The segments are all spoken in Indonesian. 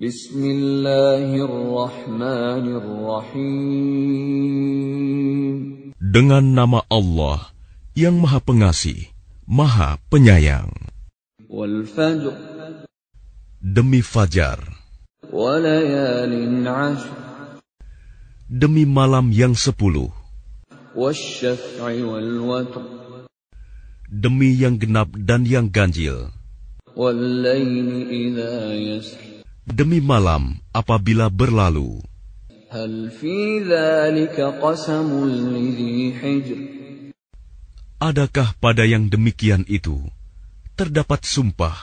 Bismillahirrahmanirrahim. Dengan nama Allah yang Maha Pengasih, Maha Penyayang. Demi fajar. Demi malam yang sepuluh. Demi yang genap dan yang ganjil demi malam apabila berlalu. Adakah pada yang demikian itu terdapat sumpah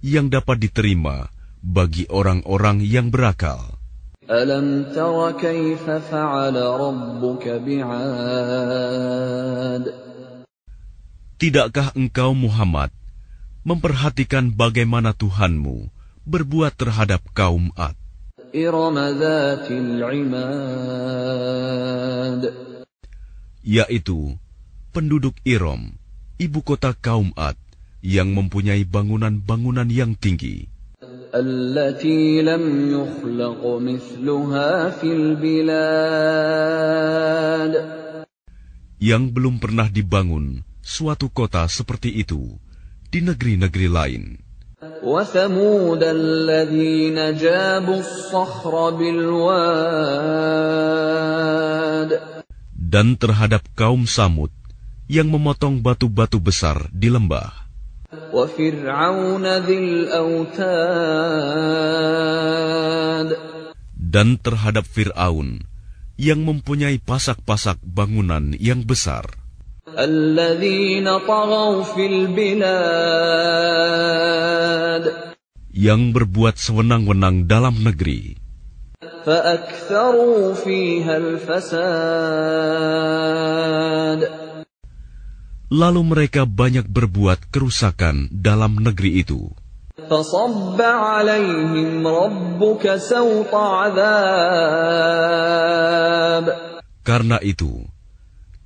yang dapat diterima bagi orang-orang yang berakal? Alam tara kaifa fa'ala rabbuka bi'ad Tidakkah engkau Muhammad memperhatikan bagaimana Tuhanmu berbuat terhadap kaum Ad. Yaitu penduduk Irom, ibu kota kaum Ad, yang mempunyai bangunan-bangunan yang tinggi. Yang belum pernah dibangun suatu kota seperti itu di negeri-negeri lain. وثمود الذين جابوا الصخر بالواد Dan terhadap kaum Samud yang memotong batu-batu besar di lembah. وفرعون ذي الأوتاد Dan terhadap Fir'aun yang mempunyai pasak-pasak bangunan yang besar. yang berbuat sewenang-wenang dalam negeri. Lalu mereka banyak berbuat kerusakan dalam negeri itu. Karena itu,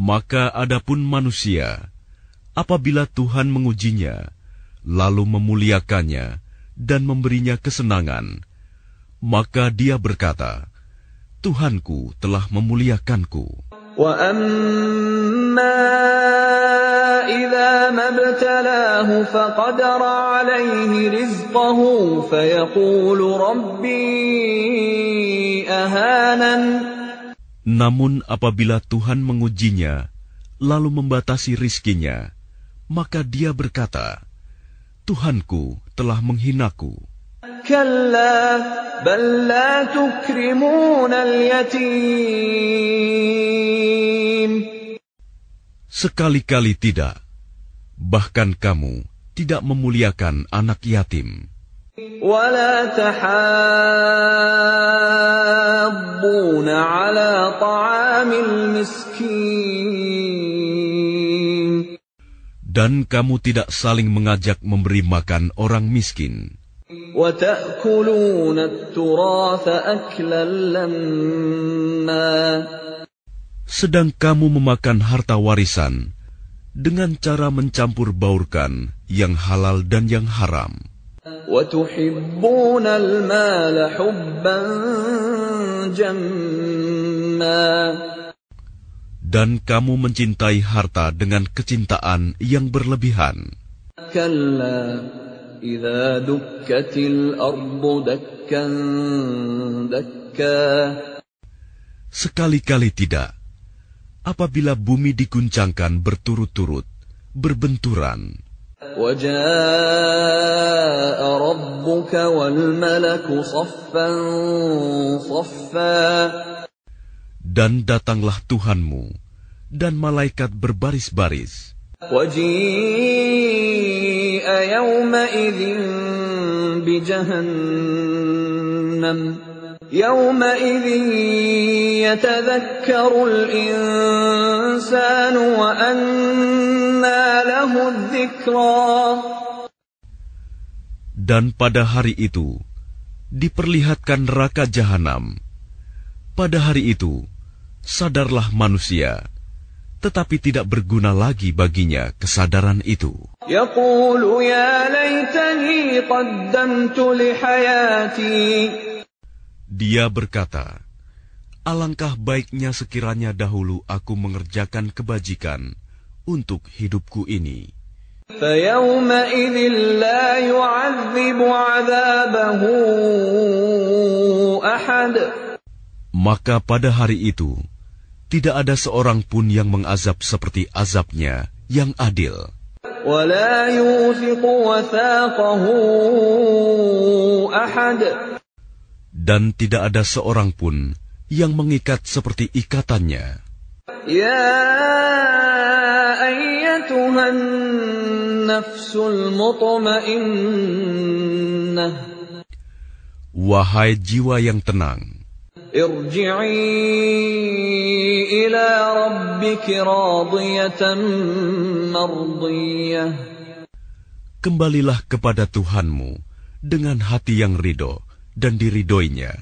Maka adapun manusia, apabila Tuhan mengujinya, lalu memuliakannya dan memberinya kesenangan, maka dia berkata, Tuhanku telah memuliakanku. وأما إذا ما ابتلاه فقدر عليه رزقه فيقول ربي أهانن Namun apabila Tuhan mengujinya, lalu membatasi rizkinya, maka dia berkata, Tuhanku telah menghinaku. كلا بل لا تكرمون اليتيم Sekali-kali tidak. Bahkan kamu tidak memuliakan anak yatim. ولا تحاضون على طعام المسكين Dan kamu tidak saling mengajak memberi makan orang miskin. وتأكلون التراث أكلا لما Sedang kamu memakan harta warisan dengan cara mencampur baurkan yang halal dan yang haram. وتحبون المال حبا جما Dan kamu mencintai harta dengan kecintaan yang berlebihan. كلا إذا دكت الأرض دكا دكا Sekali-kali tidak. Apabila bumi diguncangkan berturut-turut, berbenturan, وجاء ربك والملك صفا صفا dan datanglah Tuhanmu, dan malaikat berbaris-baris. وجيء يومئذ بجهنم يومئذ يتذكر الإنسان Dan pada hari itu diperlihatkan neraka jahanam. Pada hari itu sadarlah manusia, tetapi tidak berguna lagi baginya kesadaran itu. Dia berkata, Alangkah baiknya sekiranya dahulu aku mengerjakan kebajikan, untuk hidupku ini. فيومئذ لا يعذب عذابه أحد Maka pada hari itu, tidak ada seorang pun yang mengazab seperti azabnya yang adil. ولا يوثق وثاقه أحد Dan tidak ada seorang pun yang mengikat seperti ikatannya. Ya ayyatuhan nafsul mutmainnah. Wahai jiwa yang tenang. Irji'i ila rabbiki radiyatan mardiyah. Kembalilah kepada Tuhanmu dengan hati yang ridho dan diridoinya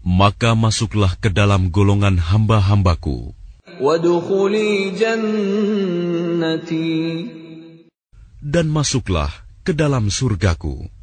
maka masuklah ke dalam golongan hamba-hambaku. Dan masuklah ke dalam surgaku.